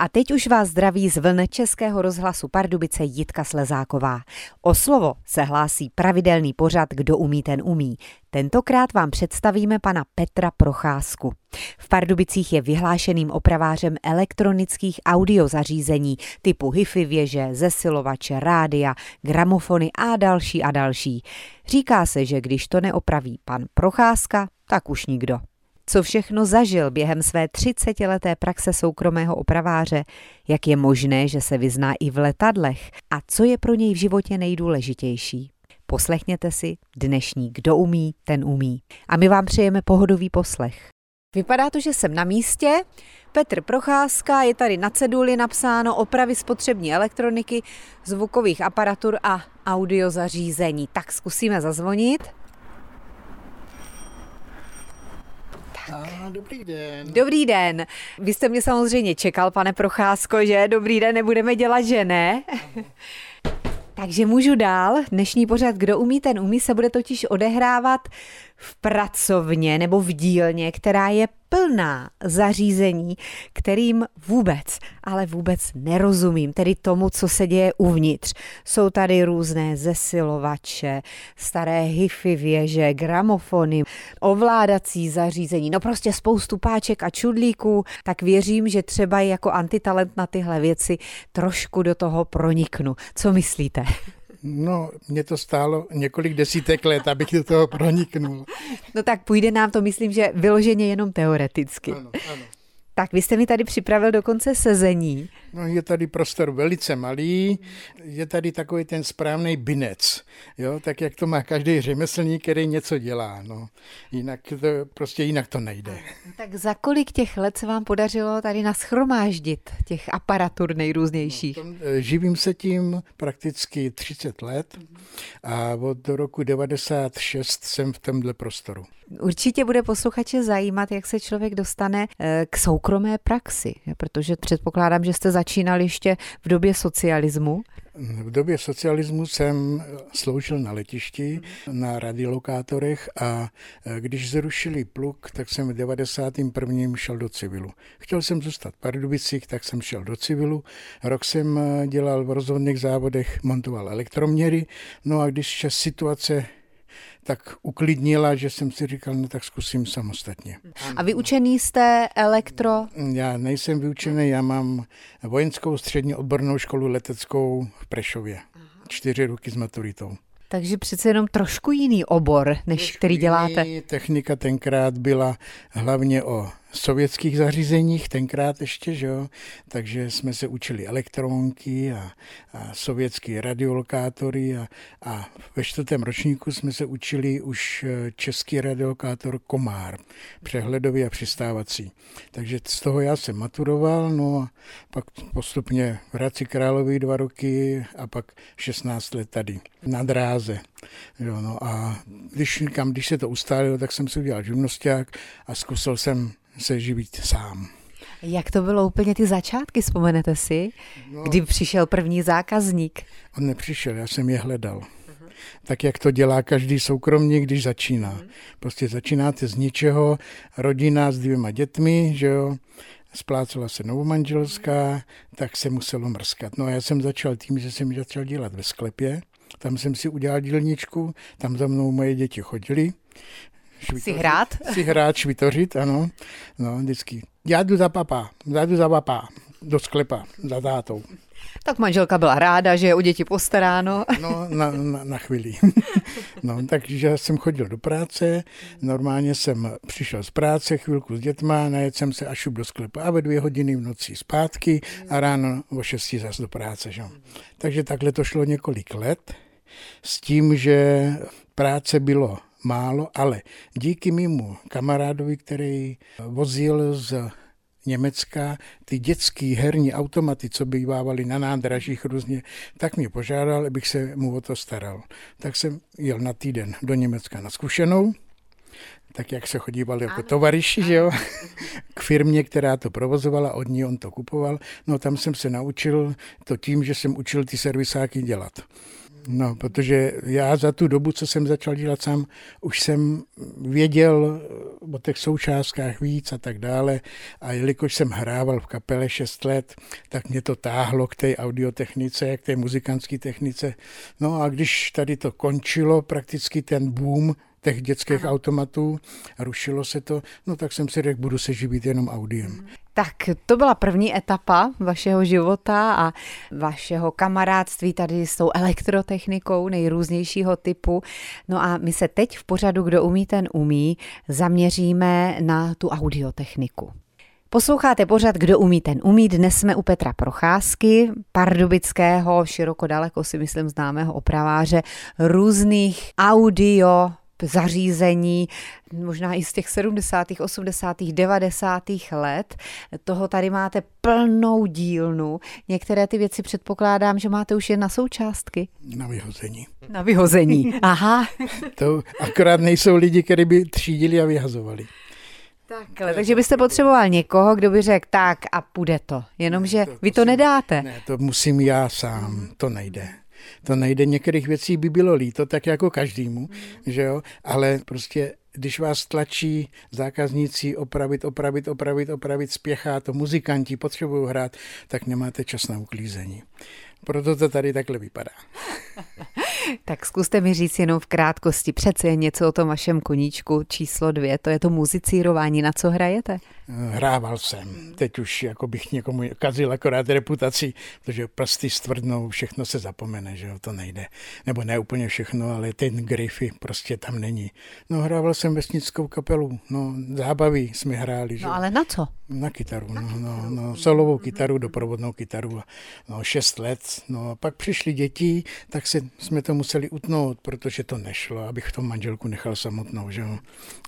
A teď už vás zdraví z vln Českého rozhlasu Pardubice Jitka Slezáková. O slovo se hlásí pravidelný pořad Kdo umí, ten umí. Tentokrát vám představíme pana Petra Procházku. V Pardubicích je vyhlášeným opravářem elektronických audiozařízení typu hi-fi věže, zesilovače, rádia, gramofony a další a další. Říká se, že když to neopraví pan Procházka, tak už nikdo co všechno zažil během své 30-leté praxe soukromého opraváře, jak je možné, že se vyzná i v letadlech a co je pro něj v životě nejdůležitější. Poslechněte si dnešní Kdo umí, ten umí. A my vám přejeme pohodový poslech. Vypadá to, že jsem na místě. Petr Procházka, je tady na ceduli napsáno opravy spotřební elektroniky, zvukových aparatur a audiozařízení. Tak zkusíme zazvonit. A, dobrý den. Dobrý den. Vy jste mě samozřejmě čekal, pane Procházko, že? Dobrý den, nebudeme dělat, že ne? Takže můžu dál. Dnešní pořad Kdo umí, ten umí se bude totiž odehrávat v pracovně nebo v dílně, která je plná zařízení, kterým vůbec, ale vůbec nerozumím, tedy tomu, co se děje uvnitř. Jsou tady různé zesilovače, staré hify věže, gramofony, ovládací zařízení, no prostě spoustu páček a čudlíků, tak věřím, že třeba jako antitalent na tyhle věci trošku do toho proniknu. Co myslíte? No, mě to stálo několik desítek let, abych do toho proniknul. No tak půjde nám to, myslím, že vyloženě jenom teoreticky. Ano, ano. Tak vy jste mi tady připravil dokonce sezení. No, je tady prostor velice malý, je tady takový ten správný binec, jo, tak jak to má každý řemeslník, který něco dělá, no. Jinak to, prostě jinak to nejde. Tak za kolik těch let se vám podařilo tady naschromáždit těch aparatur nejrůznějších? No, tom, eh, živím se tím prakticky 30 let a od roku 96 jsem v tomhle prostoru. Určitě bude posluchače zajímat, jak se člověk dostane eh, k soukromé praxi, protože předpokládám, že jste začínal ještě v době socialismu. V době socialismu jsem sloužil na letišti, na radiolokátorech a e, když zrušili pluk, tak jsem v 91. šel do civilu. Chtěl jsem zůstat v Pardubicích, tak jsem šel do civilu. Rok jsem e, dělal v rozhodných závodech, montoval elektroměry, no a když situace tak uklidnila, že jsem si říkal, no tak zkusím samostatně. A vyučený jste elektro? Já nejsem vyučený, já mám vojenskou střední odbornou školu leteckou v Prešově. Čtyři roky s maturitou. Takže přece jenom trošku jiný obor, než trošku který děláte. Technika tenkrát byla hlavně o sovětských zařízeních, tenkrát ještě, že jo? takže jsme se učili elektronky a, a sovětské radiolokátory a, a ve čtvrtém ročníku jsme se učili už eh, český radiolokátor Komár, přehledový a přistávací. Takže z toho já jsem maturoval, no a pak postupně v Hradci Králový dva roky a pak 16 let tady na dráze. Jo, no a když, kam, když se to ustálilo, tak jsem si udělal živnosták a zkusil jsem se živit sám. Jak to bylo úplně ty začátky, vzpomenete si? No, kdy přišel první zákazník? On nepřišel, já jsem je hledal. Uh-huh. Tak jak to dělá každý soukromník, když začíná. Uh-huh. Prostě začínáte z ničeho, rodina s dvěma dětmi, že jo, splácela se novomanželská, tak se muselo mrskat. No a já jsem začal tím, že jsem začal dělat ve sklepě, tam jsem si udělal dílničku, tam za mnou moje děti chodili, švitořit. Si hrát? Si hrát, švitořit, ano. No, vždycky. Já jdu za papa, já jdu za papa, do sklepa, za tátou. Tak manželka byla ráda, že je o děti postaráno. No, na, na, na chvíli. No, takže jsem chodil do práce, normálně jsem přišel z práce, chvilku s dětma, najet jsem se až do sklepa a ve dvě hodiny v noci zpátky a ráno o šesti zase do práce. Že? Takže takhle to šlo několik let s tím, že práce bylo málo, ale díky mému kamarádovi, který vozil z Německa ty dětský herní automaty, co bývávaly na nádražích různě, tak mě požádal, abych se mu o to staral. Tak jsem jel na týden do Německa na zkušenou, tak jak se chodívali jako tovariši, že jo, k firmě, která to provozovala, od ní on to kupoval. No tam jsem se naučil to tím, že jsem učil ty servisáky dělat. No, protože já za tu dobu, co jsem začal dělat sám, už jsem věděl o těch součástkách víc a tak dále. A jelikož jsem hrával v kapele 6 let, tak mě to táhlo k té audiotechnice, k té muzikantské technice. No a když tady to končilo, prakticky ten boom těch dětských Aha. automatů, rušilo se to, no tak jsem si řekl, budu se živit jenom audiem. Tak to byla první etapa vašeho života a vašeho kamarádství tady s tou elektrotechnikou nejrůznějšího typu. No a my se teď v pořadu Kdo umí, ten umí zaměříme na tu audiotechniku. Posloucháte pořad Kdo umí, ten umí. Dnes jsme u Petra Procházky, pardubického, široko daleko si myslím známého opraváře různých audio zařízení, možná i z těch 70., 80., 90. let. Toho tady máte plnou dílnu. Některé ty věci předpokládám, že máte už jen na součástky. Na vyhození. Na vyhození, aha. to akorát nejsou lidi, kteří by třídili a vyhazovali. Takhle, takže byste potřeboval někoho, kdo by řekl tak a půjde to. Jenomže vy to nedáte. Ne, to musím já sám, to nejde to nejde. Některých věcí by bylo líto, tak jako každému, mm. že jo, ale prostě když vás tlačí zákazníci opravit, opravit, opravit, opravit, spěchá to, muzikanti potřebují hrát, tak nemáte čas na uklízení. Proto to tady takhle vypadá. tak zkuste mi říct jenom v krátkosti přece něco o tom vašem koníčku číslo dvě, to je to muzicírování, na co hrajete? Hrával jsem. Teď už jako bych někomu kazil akorát reputaci, protože prsty stvrdnou, všechno se zapomene, že jo, to nejde. Nebo ne úplně všechno, ale ten Griffy prostě tam není. No hrával jsem vesnickou kapelu, no zábavy jsme hráli. Že? No ale na co? Na kytaru, no, no, no, solovou kytaru, doprovodnou kytaru, no šest let. No a pak přišli děti, tak se, jsme to museli utnout, protože to nešlo, abych v tom manželku nechal samotnou, že jo.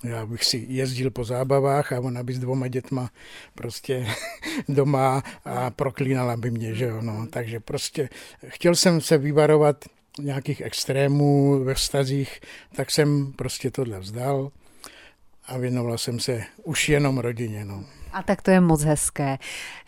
Já bych si jezdil po zábavách a ona by s dvoma dětma prostě doma a proklínala by mě, že jo, no. Takže prostě chtěl jsem se vyvarovat nějakých extrémů ve vztazích, tak jsem prostě tohle vzdal a věnoval jsem se už jenom rodině, no. A tak to je moc hezké.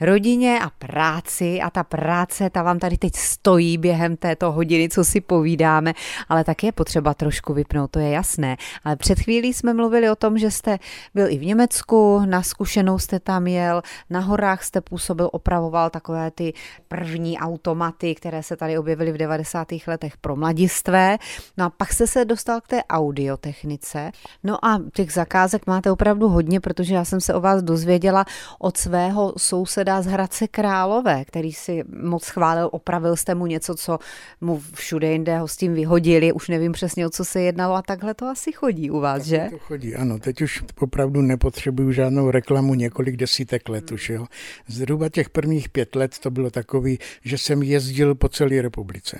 Rodině a práci a ta práce, ta vám tady teď stojí během této hodiny, co si povídáme, ale tak je potřeba trošku vypnout, to je jasné. Ale před chvílí jsme mluvili o tom, že jste byl i v Německu, na zkušenou jste tam jel, na horách jste působil, opravoval takové ty první automaty, které se tady objevily v 90. letech pro mladistvé. No a pak jste se dostal k té audiotechnice. No a těch zakázek máte opravdu hodně, protože já jsem se o vás dozvěděla, slyšela od svého souseda z Hradce Králové, který si moc chválil, opravil jste mu něco, co mu všude jinde tím vyhodili, už nevím přesně, o co se jednalo a takhle to asi chodí u vás, že? To chodí, ano, teď už opravdu nepotřebuju žádnou reklamu několik desítek let už, jo. Zhruba těch prvních pět let to bylo takový, že jsem jezdil po celé republice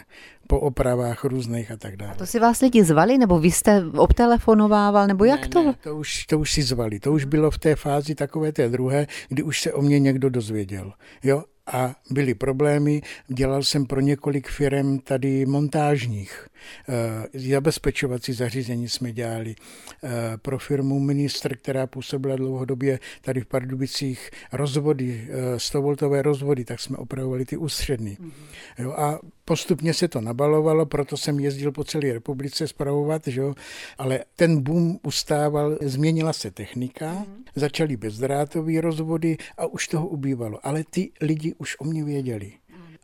po opravách různých a tak dále. A to si vás lidi zvali, nebo vy jste obtelefonovával, nebo jak ne, to? Ne, to, už, to už si zvali, to už bylo v té fázi takové té druhé, kdy už se o mě někdo dozvěděl. Jo, a byly problémy. Dělal jsem pro několik firm tady montážních. Eh, zabezpečovací zařízení jsme dělali eh, pro firmu Ministr, která působila dlouhodobě tady v Pardubicích rozvody, 100-voltové eh, rozvody, tak jsme opravovali ty ústřední. Jo, a postupně se to nabalovalo, proto jsem jezdil po celé republice zpravovat, že jo? ale ten boom ustával, změnila se technika, mm. začaly bezdrátové rozvody a už toho ubývalo. Ale ty lidi už o mě věděli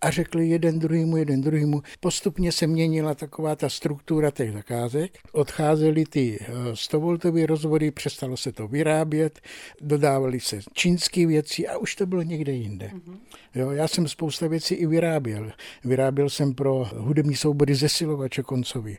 a řekli jeden druhýmu, jeden druhýmu. Postupně se měnila taková ta struktura těch zakázek. Odcházely ty 100-voltové eh, rozvody, přestalo se to vyrábět, dodávaly se čínské věci a už to bylo někde jinde. Jo, já jsem spousta věcí i vyráběl. Vyráběl jsem pro hudební soubory zesilovače koncový.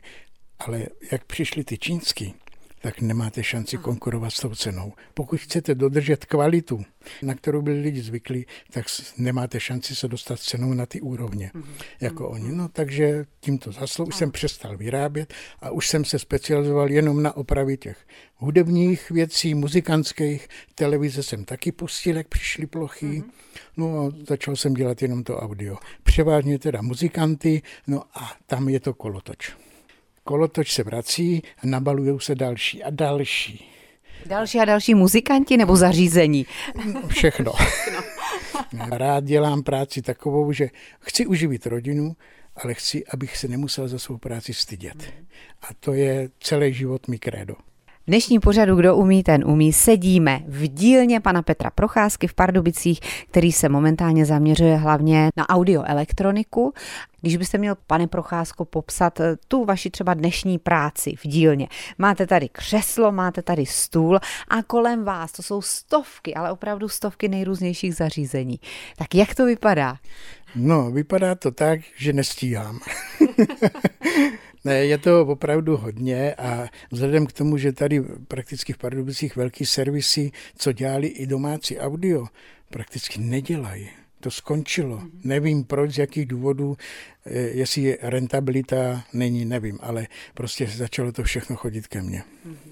Ale jak přišly ty čínský, tak nemáte šanci konkurovat s tou cenou. Pokud chcete dodržet kvalitu, na kterou byli lidi zvyklí, tak nemáte šanci se dostat s cenou na ty úrovně, mm-hmm. jako mm-hmm. oni. No takže tímto zaslou už jsem přestal vyrábět a už jsem se specializoval jenom na opravy těch hudebních věcí, muzikantských. Televize jsem taky pustil, jak přišly plochy. Mm-hmm. No a začal jsem dělat jenom to audio. Převážně teda muzikanty, no a tam je to kolotoč kolotoč se vrací a nabalují se další a další. Další a další muzikanti nebo zařízení? Všechno. Rád dělám práci takovou, že chci uživit rodinu ale chci, abych se nemusel za svou práci stydět. A to je celý život mi krédo. V dnešní pořadu Kdo umí, ten umí sedíme v dílně pana Petra Procházky v Pardubicích, který se momentálně zaměřuje hlavně na audioelektroniku. Když byste měl, pane Procházko, popsat eh, tu vaši třeba dnešní práci v dílně. Máte tady křeslo, máte tady stůl a kolem vás to jsou stovky, ale opravdu stovky nejrůznějších zařízení. Tak jak to vypadá? No, vypadá to tak, že nestíhám. Ne, je to opravdu hodně a vzhledem k tomu, že tady prakticky v Pardubicích velký servisy, co dělali i domácí audio, prakticky nedělají. To skončilo. Mm-hmm. Nevím proč, z jakých důvodů, eh, jestli rentabilita není, nevím, ale prostě začalo to všechno chodit ke mně. Mm-hmm.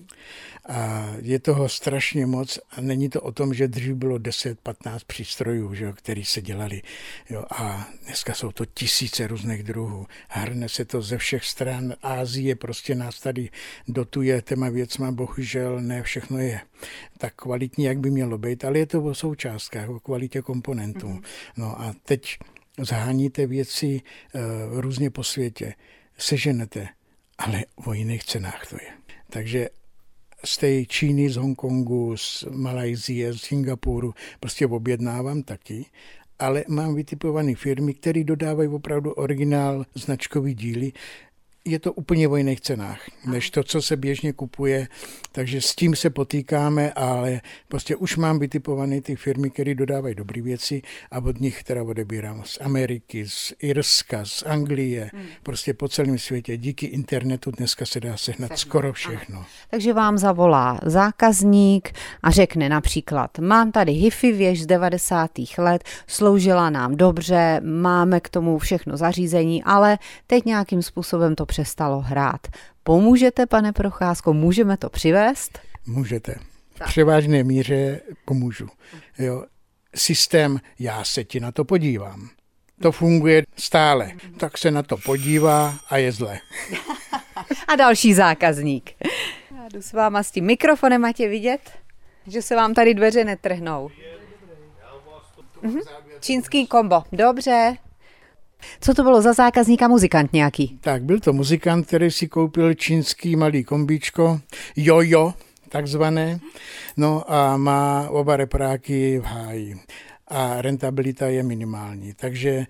A je toho strašně moc a není to o tom, že dřív bylo 10-15 přístrojů, že jo, který se dělali. Jo, a dneska jsou to tisíce různých druhů. Hrne se to ze všech stran. Ázie prostě nás tady dotuje těma věcma, bohužel ne všechno je tak kvalitní, jak by mělo být, ale je to o součástkách, o kvalitě komponentů. Mm-hmm. No a teď zháníte věci uh, různě po světě, seženete, ale o jiných cenách to je. Takže z té Číny, z Hongkongu, z Malajzie, z Singapuru, prostě objednávám taky, ale mám vytipované firmy, které dodávají opravdu originál značkový díly, je to úplně o jiných cenách, než to, co se běžně kupuje, takže s tím se potýkáme, ale prostě už mám vytipované ty firmy, které dodávají dobré věci a od nich teda odebírám z Ameriky, z Irska, z Anglie, hmm. prostě po celém světě. Díky internetu dneska se dá sehnat Sehnat. skoro všechno. Aha. Takže vám zavolá zákazník a řekne například, mám tady HIFI věž z 90. let, sloužila nám dobře, máme k tomu všechno zařízení, ale teď nějakým způsobem to přestalo hrát. Pomůžete, pane Procházko, můžeme to přivést? Můžete. V převážné míře pomůžu. Jo. Systém, já se ti na to podívám. To funguje stále. Tak se na to podívá a je zle. a další zákazník. Já jdu s váma s tím mikrofonem, máte vidět, že se vám tady dveře netrhnou. Mhm. Čínský kombo, dobře. Co to bylo za zákazníka muzikant nějaký? Tak, byl to muzikant, který si koupil čínský malý kombíčko, jojo, takzvané, no a má oba repráky v háji a rentabilita je minimální. Takže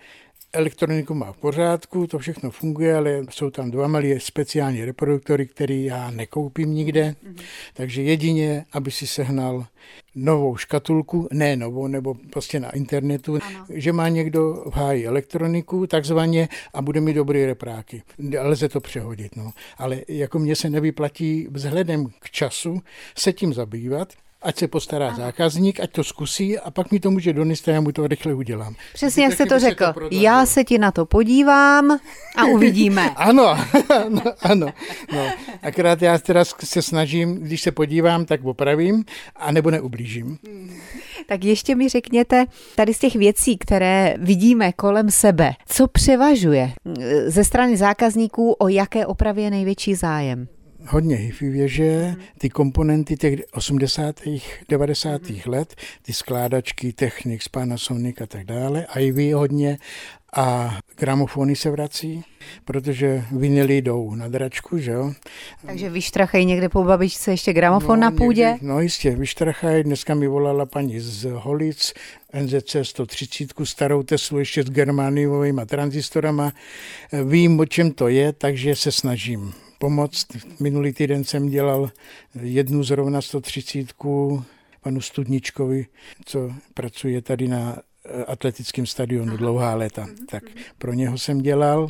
Elektroniku má v pořádku, to všechno funguje, ale jsou tam dva malé speciální reproduktory, které já nekoupím nikde. Mm-hmm. Takže jedině, aby si sehnal novou škatulku, ne novou, nebo prostě na internetu, ano. že má někdo v háji elektroniku takzvaně a bude mít dobré repráky. Lze to přehodit, no. Ale jako mně se nevyplatí vzhledem k času se tím zabývat, ať se postará ano. zákazník, ať to zkusí a pak mi to může donést a já mu to rychle udělám. Přesně jak jste to řekl. To já se ti na to podívám a uvidíme. ano, ano, ano. No, akorát já teda se snažím, když se podívám, tak opravím a nebo neublížím. Tak ještě mi řekněte, tady z těch věcí, které vidíme kolem sebe, co převažuje ze strany zákazníků, o jaké opravě je největší zájem? Hodně hifi věže, ty komponenty těch 80. 90. let, ty skládačky, Technics, Panasonic a tak dále, a i vy hodně a gramofony se vrací, protože vinily jdou na dračku, že jo. Takže vyštrachají někde po babičce ještě gramofon no, na půdě? Někdy, no jistě, vyštrachají. Dneska mi volala paní z Holic, NZC 130, starou Teslu ještě s germániovými tranzistorama. Vím, o čem to je, takže se snažím pomoct. Minulý týden jsem dělal jednu zrovna 130 panu Studničkovi, co pracuje tady na eh, atletickém stadionu dlouhá léta. Mhm, tak mhm. pro něho jsem dělal,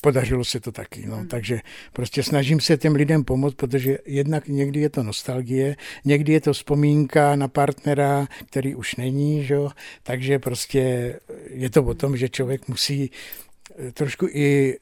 podařilo se to taky. No. Mhm. Takže prostě snažím se těm lidem pomoct, protože jednak někdy je to nostalgie, někdy je to vzpomínka na partnera, který už není, že? takže prostě je to o tom, že člověk musí eh, trošku i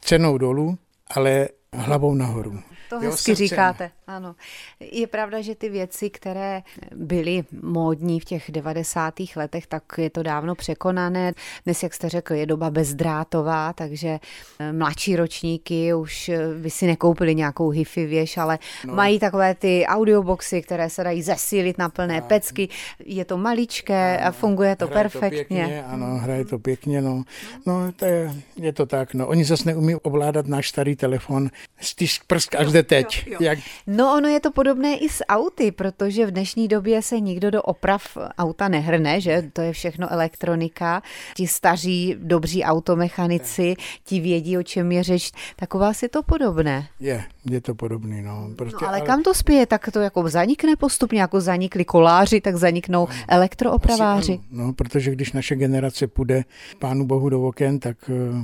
cenou dolů, ale hlavou nahoru. To hezky jo, říkáte. Ano, je pravda, že ty věci, které byly módní v těch 90. letech, tak je to dávno překonané. Dnes, jak jste řekl, je doba bezdrátová, takže eh, mladší ročníky už eh, by si nekoupili nějakou hifi věž, ale no. mají takové ty audioboxy, které se dají zesílit na plné no. pecky. Je to maličké a funguje to hraje perfektně. To pěkně, ano, hraje to pěkně, no. No, to je, je to tak, no. Oni zase neumí ovládat náš starý telefon, stisk prsk až zde teď. Jo, jo. Jak... No ono je to podobné i s auty, protože v dnešní době se nikdo do oprav auta nehrne, že to je všechno elektronika. Ti staří, dobří automechanici, ti vědí, o čem je řeč. Taková si to podobné. Je, je to podobný, no. Prostě, no ale, ale kam to spěje? Tak to jako zanikne postupně, jako zanikli koláři, tak zaniknou no, elektroopraváři. no, protože když naše generace půjde pánu bohu do oken, tak uh,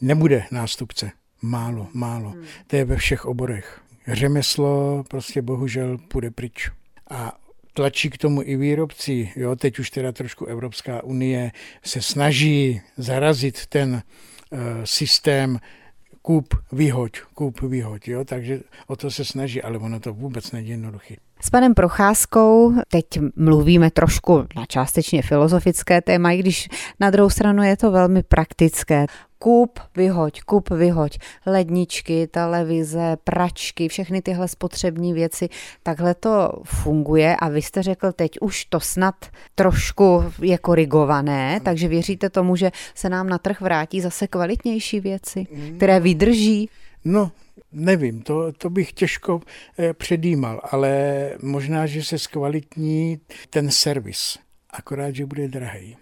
nebude nástupce. Málo, málo. Hmm. To je ve všech oborech řemeslo prostě bohužel půjde pryč. A tlačí k tomu i výrobci. Jo, teď už teda trošku Evropská unie se snaží zarazit ten uh, systém kup, vyhoď, kup, vyhoď, jo, takže o to se snaží, ale ono to vůbec není jednoduché. S panem Procházkou teď mluvíme trošku na částečně filozofické téma, i když na druhou stranu je to velmi praktické kup, vyhoď, kup, vyhoď, ledničky, televize, pračky, všechny tyhle spotřební věci, takhle to funguje a vy jste řekl, teď už to snad trošku je korigované, takže věříte tomu, že se nám na trh vrátí zase kvalitnější věci, které vydrží? No, nevím, to, to bych těžko eh, předjímal, ale možná, že se zkvalitní ten servis, akorát, že bude drahý.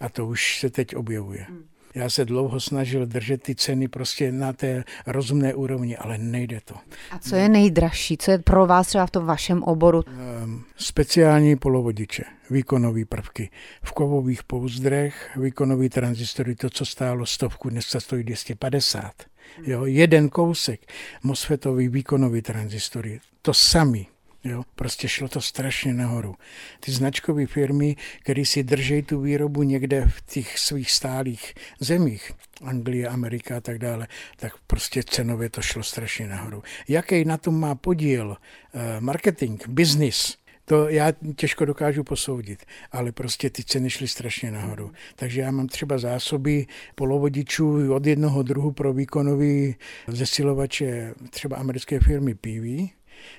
A to už se teď objevuje. Hmm. Já se dlouho snažil držet ty ceny prostě na té rozumné úrovni, ale nejde to. A co je nejdražší? Co je pro vás třeba v tom vašem oboru? Um, speciální polovodiče, výkonové prvky. V kovových pouzdrech výkonový tranzistory, to, co stálo stovku, dneska stojí 250. Jo, jeden kousek MOSFETový výkonový tranzistory, to sami Jo, prostě šlo to strašně nahoru. Ty značkové firmy, které si drží tu výrobu někde v těch svých stálých zemích, Anglie, Amerika a tak dále, tak prostě cenově to šlo strašně nahoru. Jaký na tom má podíl eh, marketing, business, to já těžko dokážu posoudit, ale prostě ty ceny šly strašně nahoru. Takže já mám třeba zásoby polovodičů od jednoho druhu pro výkonový zesilovače třeba americké firmy PV,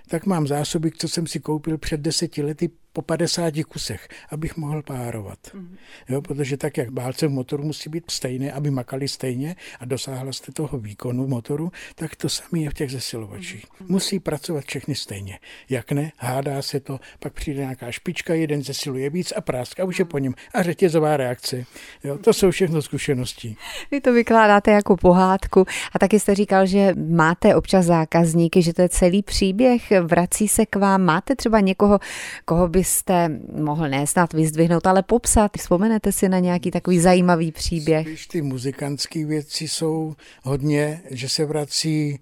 tak mám zásoby, co jsem si koupil před deseti lety po 50 kusech, abych mohl párovat. Mm. Jo, protože tak, jak bálce v motoru musí být stejné, aby makali stejně a dosáhla jste toho výkonu motoru, tak to samé je v těch zesilovačích. Mm. Musí pracovat všechny stejně. Jak ne, hádá se to, pak přijde nějaká špička, jeden zesiluje víc a práska už je po něm. A řetězová reakce. Jo, to jsou všechno zkušenosti. Vy to vykládáte jako pohádku a taky jste říkal, že máte občas zákazníky, že to je celý příběh, vrací se k vám. Máte třeba někoho, koho by byste mohl ne snad vyzdvihnout, ale popsat? Vzpomenete si na nějaký takový zajímavý příběh? Spíš ty muzikantské věci jsou hodně, že se vrací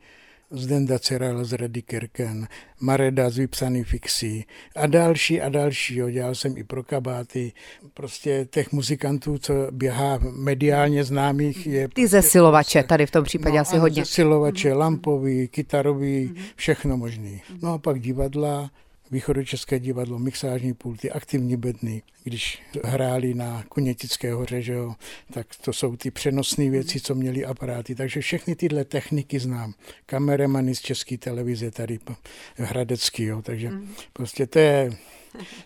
Zdenda Ceral z Redy Kirken, Mareda z Vypsaný fixí a další a další. Jo. Dělal jsem i pro kabáty. Prostě těch muzikantů, co běhá mediálně známých, je... Ty prostě zesilovače tady v tom případě no, asi hodně. Zesilovače, lampový, kytarový, všechno možný. No a pak divadla, východočeské divadlo, mixážní pulty, aktivní bedny, když hráli na Kunětické hoře, že jo, tak to jsou ty přenosné věci, co měli aparáty. Takže všechny tyhle techniky znám. Kameramany z české televize tady Hradecký, jo, takže mm. prostě to je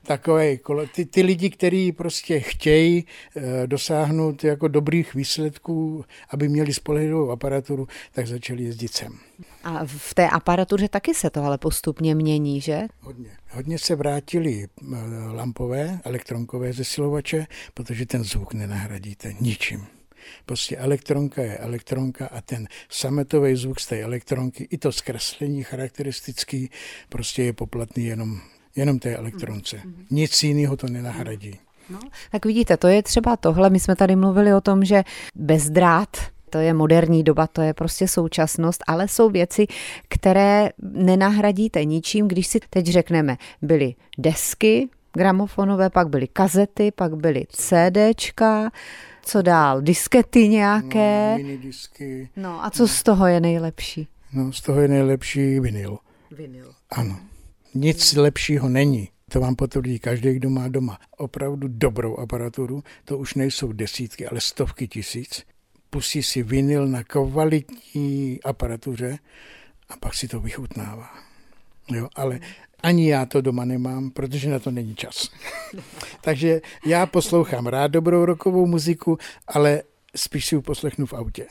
takové, ty, ty lidi, kteří prostě chtějí e, dosáhnout jako dobrých výsledků, aby měli spolehlivou aparaturu, tak začali jezdit sem. A v té aparatuře taky se to ale postupně mění, že? Hodně. Hodně se vrátili eh, lampové, elektronkové zesilovače, protože ten zvuk nenahradíte ničím. Prostě elektronka je elektronka a ten sametový zvuk z té elektronky, i to zkreslení charakteristický, prostě je poplatný jenom, jenom té elektronce. Mm-hmm. Nic jiného to nenahradí. No, tak vidíte, to je třeba tohle. My jsme tady mluvili o tom, že bezdrát to je moderní doba, to je prostě současnost, ale jsou věci, které nenahradíte ničím, když si teď řekneme, byly desky gramofonové, pak byly kazety, pak byly CDčka, co dál, diskety nějaké. No, minidisky. No a co z toho je nejlepší? No z toho je nejlepší vinyl. Vinyl. Ano. Nic lepšího není. To vám potvrdí každý, kdo má doma opravdu dobrou aparaturu. To už nejsou desítky, ale stovky tisíc. Pustí si vinyl na kvalitní aparatuře a pak si to vychutnává. Jo, ale ani já to doma nemám, protože na to není čas. Takže já poslouchám rád dobrou rokovou muziku, ale spíš si ji poslechnu v autě.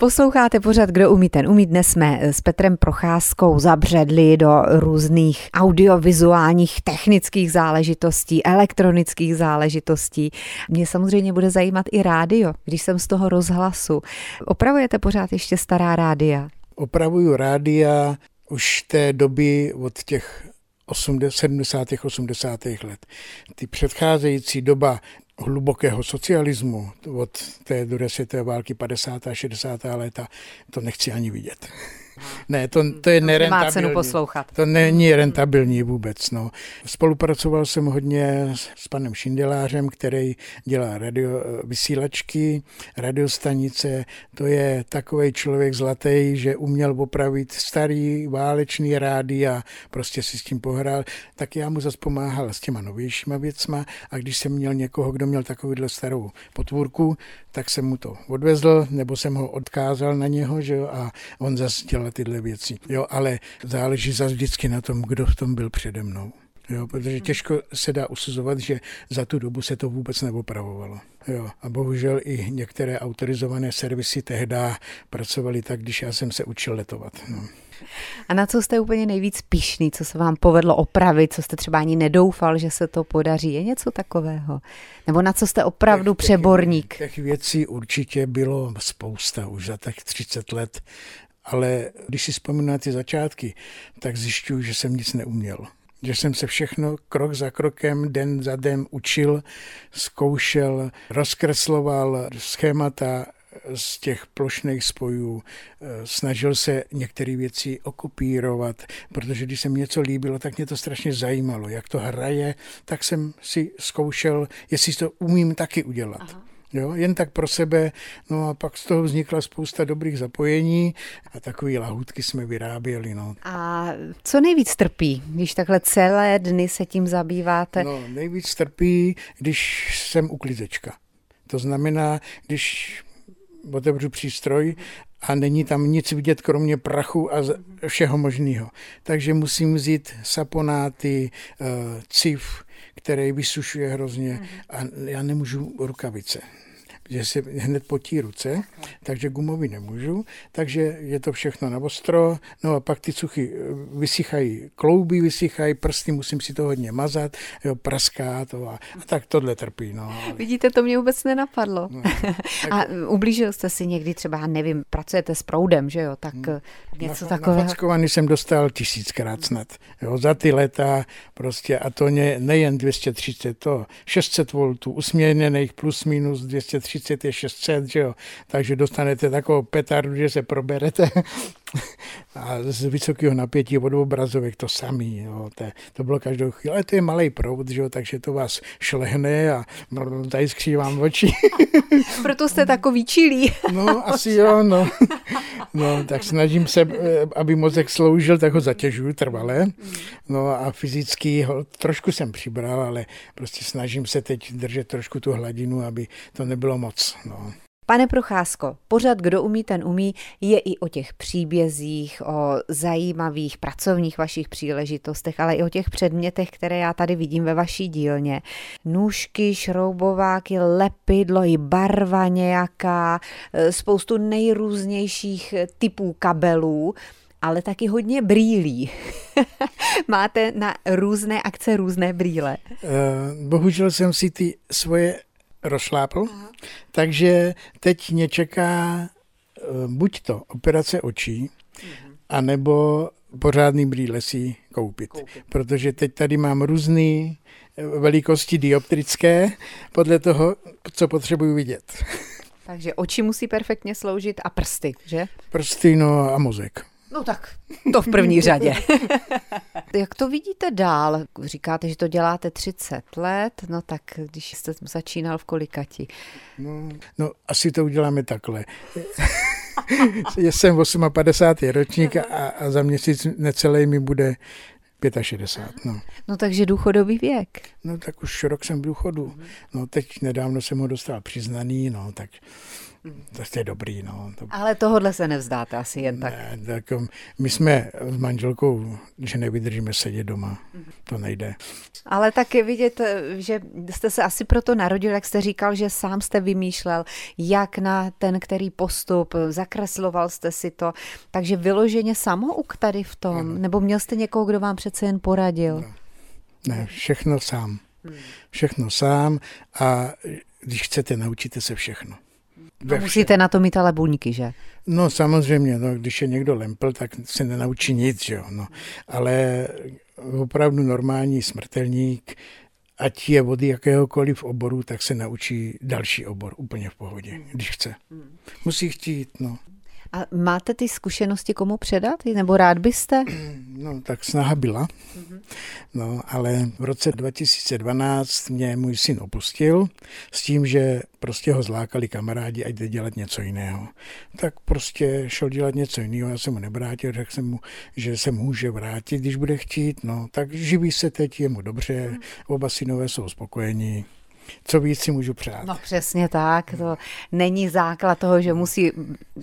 Posloucháte pořád, kdo umí, ten umí. Dnes jsme s Petrem Procházkou zabředli do různých audiovizuálních technických záležitostí, elektronických záležitostí. Mě samozřejmě bude zajímat i rádio, když jsem z toho rozhlasu. Opravujete pořád ještě stará rádia? Opravuju rádia už té doby od těch 80, 70. 80. let. Ty předcházející doba hlubokého socialismu od té druhé světové války 50. a 60. léta, to nechci ani vidět. Ne, to, to je nerentabilní. Má cenu poslouchat. To není rentabilní vůbec. No. Spolupracoval jsem hodně s panem Šindelářem, který dělá radio, vysílačky, radiostanice. To je takový člověk zlatý, že uměl opravit starý válečný rády a prostě si s tím pohrál. Tak já mu zase pomáhal s těma novějšíma věcma a když jsem měl někoho, kdo měl takovýhle starou potvůrku, tak jsem mu to odvezl, nebo jsem ho odkázal na něho, že jo, a on zase dělal tyhle věci. Jo, ale záleží zase vždycky na tom, kdo v tom byl přede mnou. Jo, protože hmm. těžko se dá usuzovat, že za tu dobu se to vůbec neopravovalo. Jo, a bohužel i některé autorizované servisy tehdy pracovaly tak, když já jsem se učil letovat. No. A na co jste úplně nejvíc pišný, co se vám povedlo opravit, co jste třeba ani nedoufal, že se to podaří? Je něco takového? Nebo na co jste opravdu těch, přeborník? Těch, těch věcí určitě bylo spousta už za tak 30 let, ale když si vzpomínám na ty začátky, tak zjišťuju, že jsem nic neuměl že jsem se všechno krok za krokem, den za den učil, zkoušel, rozkresloval schémata z těch plošných spojů, eh, snažil se některé věci okopírovat, protože když se mi něco líbilo, tak mě to strašně zajímalo, jak to hraje, tak jsem si zkoušel, jestli to umím taky udělat. Aha. Jo, jen tak pro sebe. No a pak z toho vznikla spousta dobrých zapojení a takové lahůdky jsme vyráběli. No. A co nejvíc trpí, když takhle celé dny se tím zabýváte? No, nejvíc trpí, když jsem uklizečka. To znamená, když otevřu přístroj a není tam nic vidět, kromě prachu a všeho možného. Takže musím vzít saponáty, eh, cif, který vysušuje hrozně a já nemůžu rukavice že se hned potí ruce, takže gumový nemůžu, takže je to všechno na ostro, no a pak ty cuchy eh, vysychají, klouby vysychají, prsty musím si to hodně mazat, jo, praská to a, a tak tohle trpí. No. Vidíte, to mě vůbec nenapadlo. No, tak... A ublížil jste si někdy třeba, nevím, pracujete s proudem, že jo, tak hmm. Eh, něco na, takového. Nafackovaný jsem dostal tisíckrát snad, jo, za ty leta prostě a to ne, nejen 230, to 600 voltů, usměrněných plus minus 230 30 je 600, že jo? takže dostanete takovou petardu, že se proberete a z vysokého napětí od obrazovek to samý. Jo? To, to bylo každou chvíli, ale to je malý proud, že jo? takže to vás šlehne a tady skřívám oči. Proto jste takový čilý. no, asi jo, no. no. tak snažím se, eh, aby mozek sloužil, tak ho zatěžuju trvale. No a fyzicky ho trošku jsem přibral, ale prostě snažím se teď držet trošku tu hladinu, aby to nebylo moc. No. Pane Procházko, pořád Kdo umí, ten umí je i o těch příbězích, o zajímavých pracovních vašich příležitostech, ale i o těch předmětech, které já tady vidím ve vaší dílně. Nůžky, šroubováky, lepidlo, i barva nějaká, e, spoustu nejrůznějších typů kabelů ale taky hodně brýlí. Máte na různé akce různé brýle. Uh, bohužel jsem si ty svoje rozšlápl, Aha. takže teď mě čeká uh, buď to operace očí, uh-huh. anebo pořádný brýle si koupit. koupit. Protože teď tady mám různé eh, velikosti dioptrické podle toho, co potřebuji vidět. Takže oči musí perfektně sloužit a prsty, že? Prsty, no a mozek. No tak, to v první řadě. Jak to vidíte dál? Říkáte, že to děláte 30 let, no tak když jste začínal v kolikati? No, no asi to uděláme takhle. Jsem 58. ročník a, a za měsíc necelý mi bude 65, no. No takže důchodový věk. No tak už rok jsem v důchodu. No teď nedávno jsem ho dostal přiznaný, no tak to je dobrý, no. To... Ale tohohle se nevzdáte asi jen tak. Ne, tak um, my jsme s manželkou, že nevydržíme sedět doma, to nejde. Ale tak je vidět, že jste se asi proto narodil, jak jste říkal, že sám jste vymýšlel, jak na ten, který postup, zakresloval jste si to, takže vyloženě samouk tady v tom, ano. nebo měl jste někoho, kdo vám přece jen poradil? No. Ne, všechno sám. Všechno sám a když chcete, naučíte se všechno. A musíte na to mít ale buňky, že? No samozřejmě, no, když je někdo lempl, tak se nenaučí nic, že jo. No. Ale opravdu normální smrtelník, ať je od jakéhokoliv oboru, tak se naučí další obor úplně v pohodě, když chce. Musí chtít, no. A máte ty zkušenosti komu předat? Nebo rád byste? No, tak snaha byla. No, ale v roce 2012 mě můj syn opustil s tím, že prostě ho zlákali kamarádi, ať jde dělat něco jiného. Tak prostě šel dělat něco jiného, já jsem mu nebrátil, řekl jsem mu, že se může vrátit, když bude chtít. No, tak živí se teď, je mu dobře, oba synové jsou spokojení co víc si můžu přát. No přesně tak, to není základ toho, že musí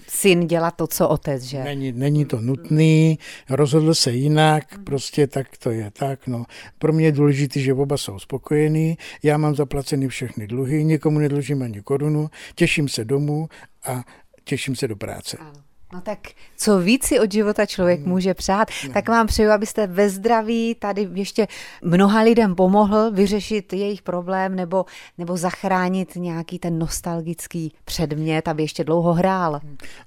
syn dělat to, co otec, že? Není, není to nutný, rozhodl se jinak, prostě tak to je tak, no. Pro mě je důležité, že oba jsou spokojení, já mám zaplacený všechny dluhy, nikomu nedlužím ani korunu, těším se domů a těším se do práce. Ano. No tak co víc si od života člověk hmm. může přát, no. tak vám přeju, abyste ve zdraví tady ještě mnoha lidem pomohl vyřešit jejich problém nebo, nebo zachránit nějaký ten nostalgický předmět, aby ještě dlouho hrál.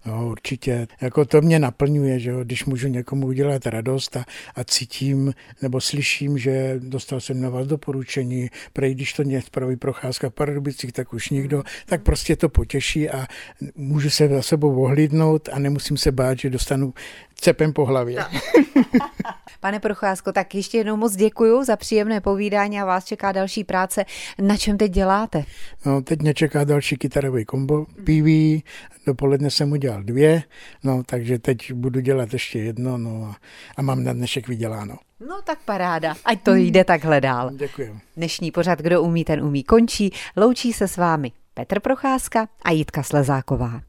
No určitě, jako to mě naplňuje, že jo, když můžu někomu udělat radost a, a cítím nebo slyším, že dostal jsem na vás doporučení, prej když to mě spraví procházka v Pardubicích, tak už nikdo, tak prostě to potěší a můžu se za sebou ohlídnout a nemusím se bát, že dostanu cepem po hlavě. No. Pane Procházko, tak ještě jednou moc děkuji za příjemné povídání a vás čeká další práce. Na čem teď děláte? No, teď mě čeká další kytarový kombo, PV, dopoledne jsem udělal dvě, no, takže teď budu dělat ještě jedno, no a, a mám na dnešek vyděláno. No tak paráda, ať to jde takhle dál. Děkuji. Dnešní pořad Kdo umí, ten umí končí. Loučí se s vámi Petr Procházka a Jitka Slezáková.